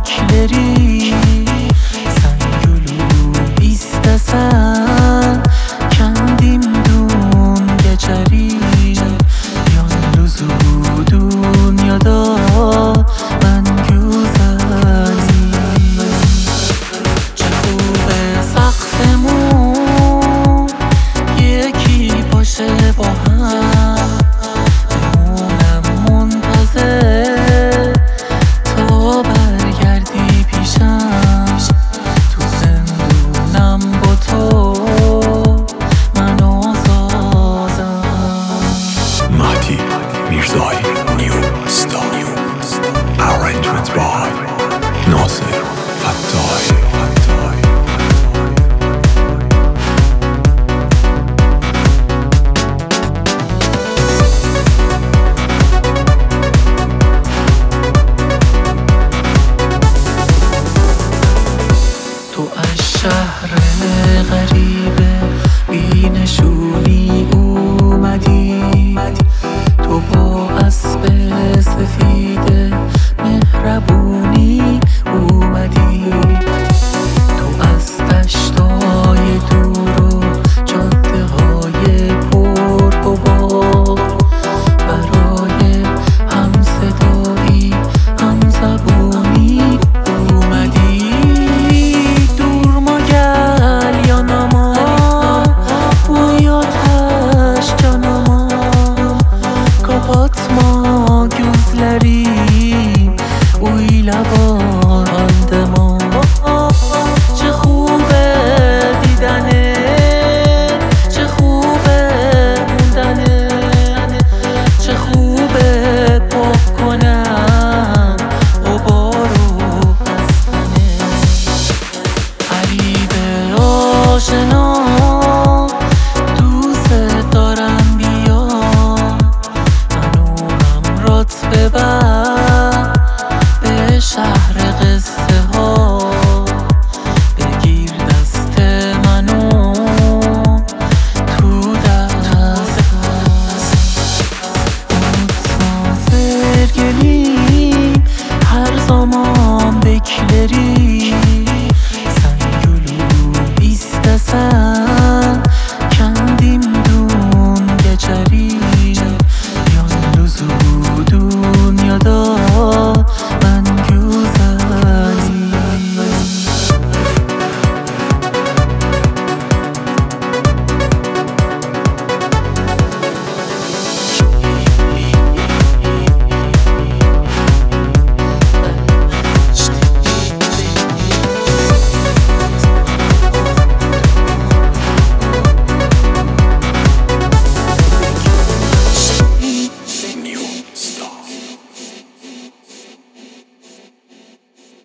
بر سنجلو بیست تو از شهر غریبه emotional